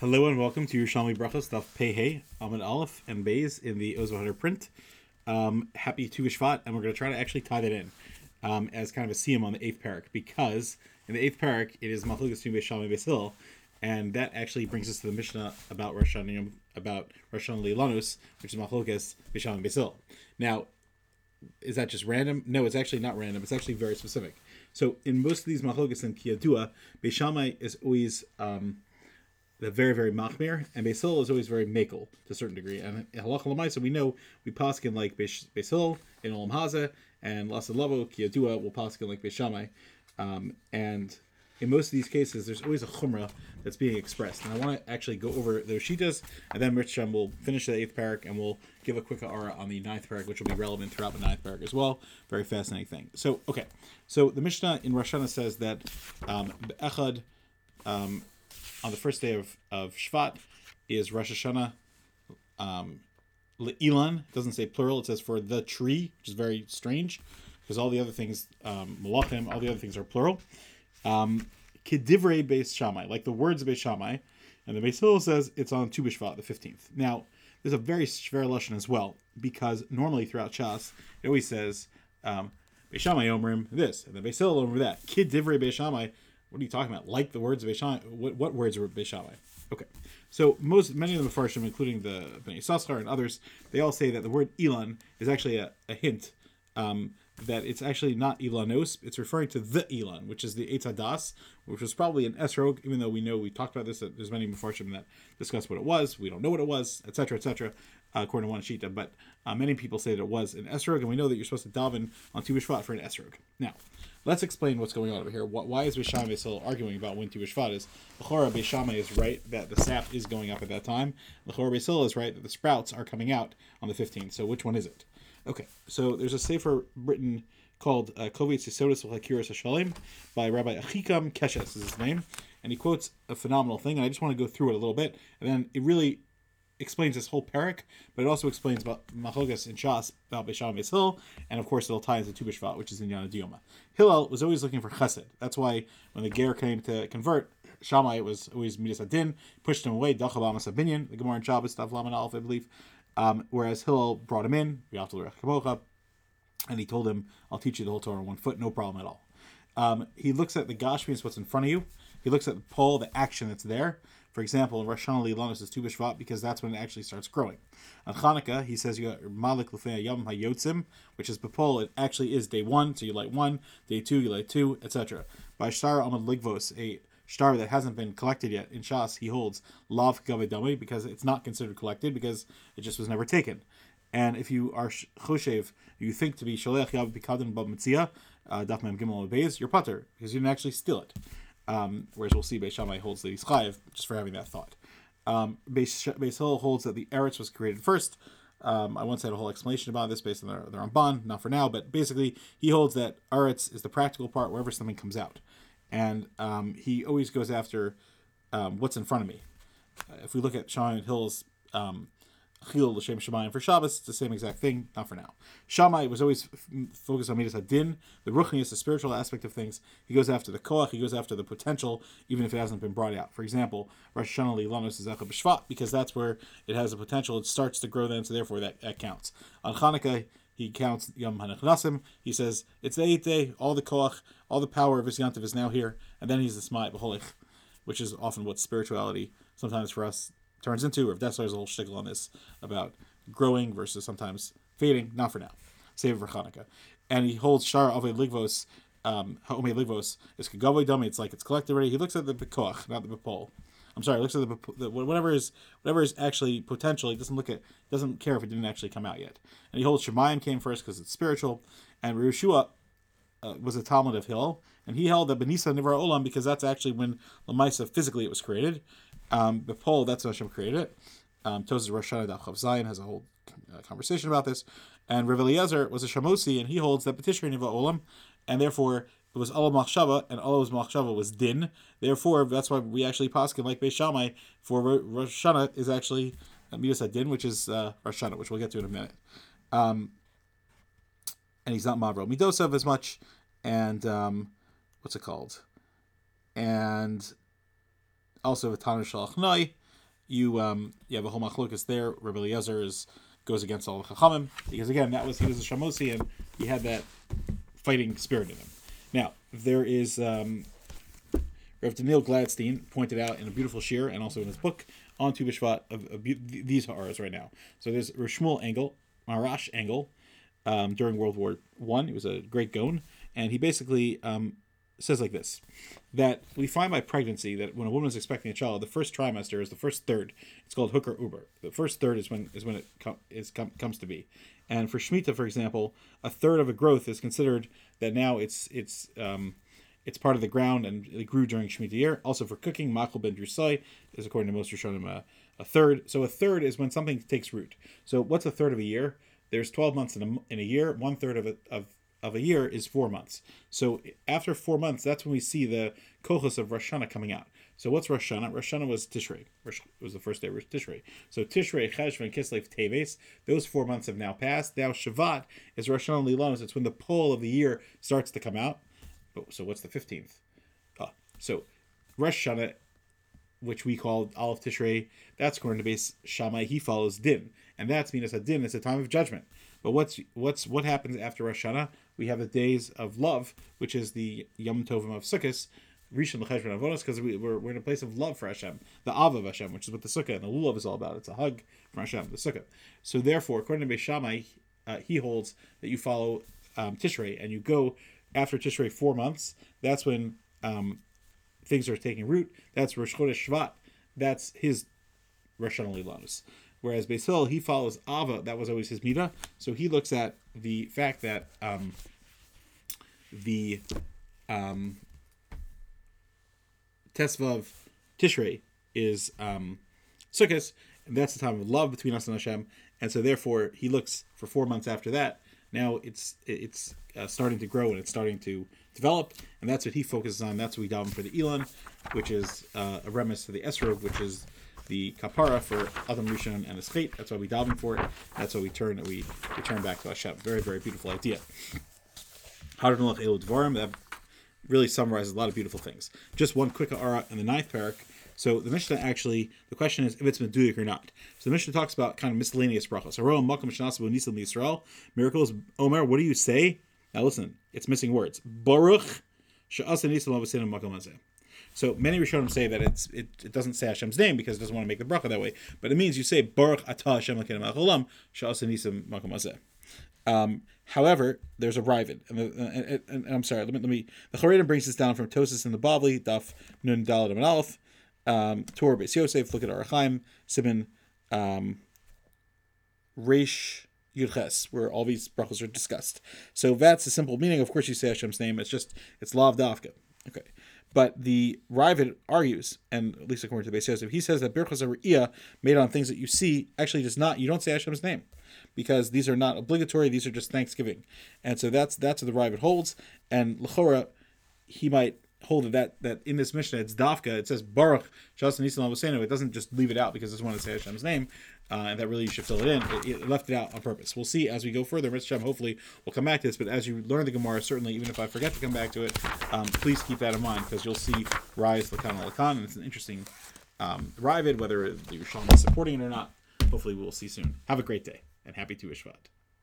Hello and welcome to your Yerushalmi Brachos Daf Pehe Amid Aleph and Bays in the Oz Vehadar print. Um, happy Tu Shvat, and we're going to try to actually tie that in um, as kind of a siyum on the eighth parak because in the eighth parak it is Machlukas Tu Beishami Basil, and that actually brings us to the Mishnah about Rosh about Rosh Lilanus, which is Machlukas Beishami Basil. Now, is that just random? No, it's actually not random. It's actually very specific. So in most of these Machlokas and Kiyadua, Beishamai is always um, the very very machmir, and Basil is always very makel to a certain degree. And halacha lemaisa, we know we paskin like Basil in olam haza, and lasa lavo kiyadua will paskin like Beishamai. Um, and in most of these cases, there's always a chumrah that's being expressed. And I want to actually go over those shitas, and then Rich will finish the eighth parak, and we'll give a quick aura on the ninth parak, which will be relevant throughout the ninth parak as well. Very fascinating thing. So, okay. So the Mishnah in Rosh Hashanah says that um, Echad, um, on the first day of, of Shvat is Rosh Hashanah. Um, Elon doesn't say plural; it says for the tree, which is very strange because all the other things, um, Malachim, all the other things are plural. Um, Kedivrei Beis Shammai, like the words of Beis Shammai, and the Beis Hillel says it's on Tu B'Shvat, the fifteenth. Now, there's a very shver lesson as well because normally throughout Shas it always says um, Beis Shammai Omrim this, and the Beis Hillel over that. Kedivrei Beis Shammai what are you talking about? Like the words of Beishamai? What, what words were Beishamai? Okay, so most many of the Mepharshim, including the Bnei Saskar and others, they all say that the word Elon is actually a, a hint um, that it's actually not Elanos. It's referring to the Elon, which is the Etzadas, which was probably an Esrog, even though we know we talked about this. That there's many Mepharshim that discuss what it was. We don't know what it was, etc., etc. Uh, according to one Shita, but uh, many people say that it was an Esrog, and we know that you're supposed to daven on Tu for an Esrog. Now, Let's explain what's going on over here. Why is Beishamai still arguing about when Tu B'Shvat is? L'chora Beishamai is right that the sap is going up at that time. L'chora Beisil is right that the sprouts are coming out on the 15th. So which one is it? Okay, so there's a sefer written called uh, Kovitz Yisodis Hakiras Hashalim by Rabbi Achikam Keshes is his name, and he quotes a phenomenal thing, and I just want to go through it a little bit, and then it really explains this whole parak, but it also explains about Machogas and Shas about Beisham Hill, and of course it'll tie into Tu which is in Yana Dioma. Hillel was always looking for Chesed. That's why when the Ger came to convert, Shammai was always Midas Adin, pushed him away, Dachabam Sabinyan, the Gemara in Shabbos, Tav Laman Aleph, I believe. Um, whereas Hillel brought him in, and he told him, I'll teach you the whole Torah on one foot, no problem at all. Um, he looks at the Gashmi what's in front of you. He looks at the pole, the action that's there, for example, Rosh Hashanah Lilanus is Tu B'Shvat because that's when it actually starts growing. On Hanukkah, he says you got Malik Lefei Yom HaYotzim, which is Bepol. It actually is day one, so you light one. Day two, you light two, etc. By Shtar Amad Ligvos, a star that hasn't been collected yet in Shas, he holds Lav Gavedami because it's not considered collected because it just was never taken. And if you are choshev, you think to be Sholech Yav Bikadin Bab Mitzia, uh, Daf Gimel Beis, you're putter because you didn't actually steal it. Um, whereas we'll see Beis Shammai holds that he's chayiv just for having that thought. Um, Beis, Beis Hill holds that the Eretz was created first. Um, I once had a whole explanation about this based on their, their Ramban, not for now, but basically he holds that Eretz is the practical part wherever something comes out. And um, he always goes after um, what's in front of me. Uh, if we look at Sean Hill's um, Chil l'shem Shemayim for Shabbos. It's the same exact thing, not for now. Shammai was always f- focused on Midas Hadin, the Ruchnius, the spiritual aspect of things. He goes after the Koach, he goes after the potential, even if it hasn't been brought out. For example, Rosh Hashanah Lilanos is Echa B'Shvat, because that's where it has a potential. It starts to grow then, so therefore that, that counts. On Hanukkah, he counts Yom Hanachnasim. He says, it's the eighth day, all the Koach, all the power of his Yantiv is now here, and then he's the Smai B'Holich, which is often what spirituality, sometimes for us, turns into, or if Dessler's a whole shtickle on this about growing versus sometimes fading. Not for now. Save it for Hanukkah. And he holds Shar Ave Ligvos, um, Ome Ligvos, is Kagavoy Dummy. It's like it's collected already. He looks at the Bekoach, not the Bepol. I'm sorry, looks at the, the, whatever is whatever is actually potential. He doesn't look at doesn't care if it didn't actually come out yet. And he holds Shemayim came first because it's spiritual, and Rishua uh, was a Talmud of Hill, and he held that Benisa Nivra Olam because that's actually when Lamaisa physically it was created, um, the pole, that's how Hashem created it. Um, Tosis Rosh Hashanah Chav Zion has a whole uh, conversation about this. And Rav Eliezer was a Shamosi, and he holds that petitioner Niva Olam, and therefore it was Allah Machshava, and Allah's Machshava was Din. Therefore, that's why we actually paskin like Beis Shammai for Rosh Hashanah is actually Midas Din, which is uh, Rosh Hashanah, which we'll get to in a minute. Um, and he's not Mavro Midosav as much, and um, what's it called? And also Vatana Shalach Noi, you um, you have a whole machlokas there. Rabbi Eliezer is, goes against all the chachamim because again that was he was a shamosi and he had that fighting spirit in him. Now there is um, Rav Daniel Glatstein pointed out in a beautiful shir and also in his book on Tu B'Shvat of, of, these horrors right now. So there's Rishmuel Engel, Maharash Engel, um, during World War One. He was a great Gon, and he basically um, says like this: that we find by pregnancy that when a woman is expecting a child, the first trimester is the first third. It's called hooker uber. The first third is when is when it com- is com- comes to be. And for Shemitah, for example, a third of a growth is considered that now it's it's um, it's part of the ground and it grew during Shemitah year. Also for cooking, Machal ben Drusai is according to most Rishonim a, a third. So a third is when something takes root. So what's a third of a year? There's 12 months in a, in a year. One third of a, of of a year is four months. So after four months, that's when we see the kochos of Rosh Hashanah coming out. So what's Rosh Hashanah? Rosh Hashanah was Tishrei. Rosh was the first day of Tishrei. So Tishrei, Cheshvan, Kislev, Teves. Those four months have now passed. Now Shavat is Rosh Hashanah Lilanos. It's when the pole of the year starts to come out. But, So what's the fifteenth? Uh, so Rosh Hashanah, which we call Aleph Tishrei, that's according to base Shammai. He follows Din, and that's Minas Din. It's a time of judgment. But what's what's what happens after Rosh Hashanah? We have the days of love, which is the Yom Tovim of Sukkot, Rishon L'Cheshvan Avonos, because we, we're, we're in a place of love for Hashem, the Av of Hashem, which is what the Sukkah and the Lulav is all about. It's a hug from Hashem, the Sukkah. So therefore, according to Beis uh, he holds that you follow um, Tishrei and you go after Tishrei four months. That's when um, things are taking root. That's Rosh Chodesh Shvat. That's his Rosh Hashanah Whereas Basil, he follows Ava. That was always his midah. So he looks at the fact that um, the um, Tesvav Tishrei is um, Sukkot, and that's the time of love between us and Hashem. And so, therefore, he looks for four months after that. Now it's it's uh, starting to grow and it's starting to develop, and that's what he focuses on. That's what we daven for the Elon, which is uh, a remiss to the Esrog, which is the kapara for Adam Rishon and Eschet. That's why we daven for it. That's why we turn we, turn back to Hashem. Very very beautiful idea. That really summarizes a lot of beautiful things. Just one quick ara in the ninth parak. So the Mishnah actually, the question is if it's meduik or not. So the Mishnah talks about kind of miscellaneous brachos. Miracles. Omer, what do you say? Now listen, it's missing words. Baruch so many Rishonim say that it's it, it doesn't say Hashem's name because it doesn't want to make the bracha that way, but it means you say Baruch Atah Hashem Lakedim Acholam Sha'asanisim Makom um, however, there's a rival, and, and, and, and, I'm sorry. Let me let me. The Charedim brings this down from Tosis in the Bavli, Daf Nun Dalad and Aleph, um, Torah Beis Yosef. Look at Orach Chaim, Simon, um, Reish Yudches, where all these brachos are discussed. So that's the simple meaning. Of course, you say Hashem's name. It's just it's Lav Dafka. Okay. But the Ravid argues, and at least according to the Beis Yosef, he says that Birchas Ariyah made on things that you see actually does not, you don't say Hashem's name because these are not obligatory, these are just Thanksgiving. And so that's that's what the Ravid holds. And Lechora, he might hold it that that in this Mishnah it's Dafka, it says Baruch Shas Nisan It doesn't just leave it out because it's one to say Hashem's name uh, and that really you should fill it in. It, it, left it out on purpose. We'll see as we go further. Mr. Shem, hopefully we'll come back to this. But as you learn the Gemara, certainly even if I forget to come back to it, um, please keep that in mind because you'll see rise Lakan Lakan, and it's an interesting um, Ravid, whether the Yerushalmi is supporting it or not. Hopefully we will see soon. Have a great day and happy Tu Ishvat.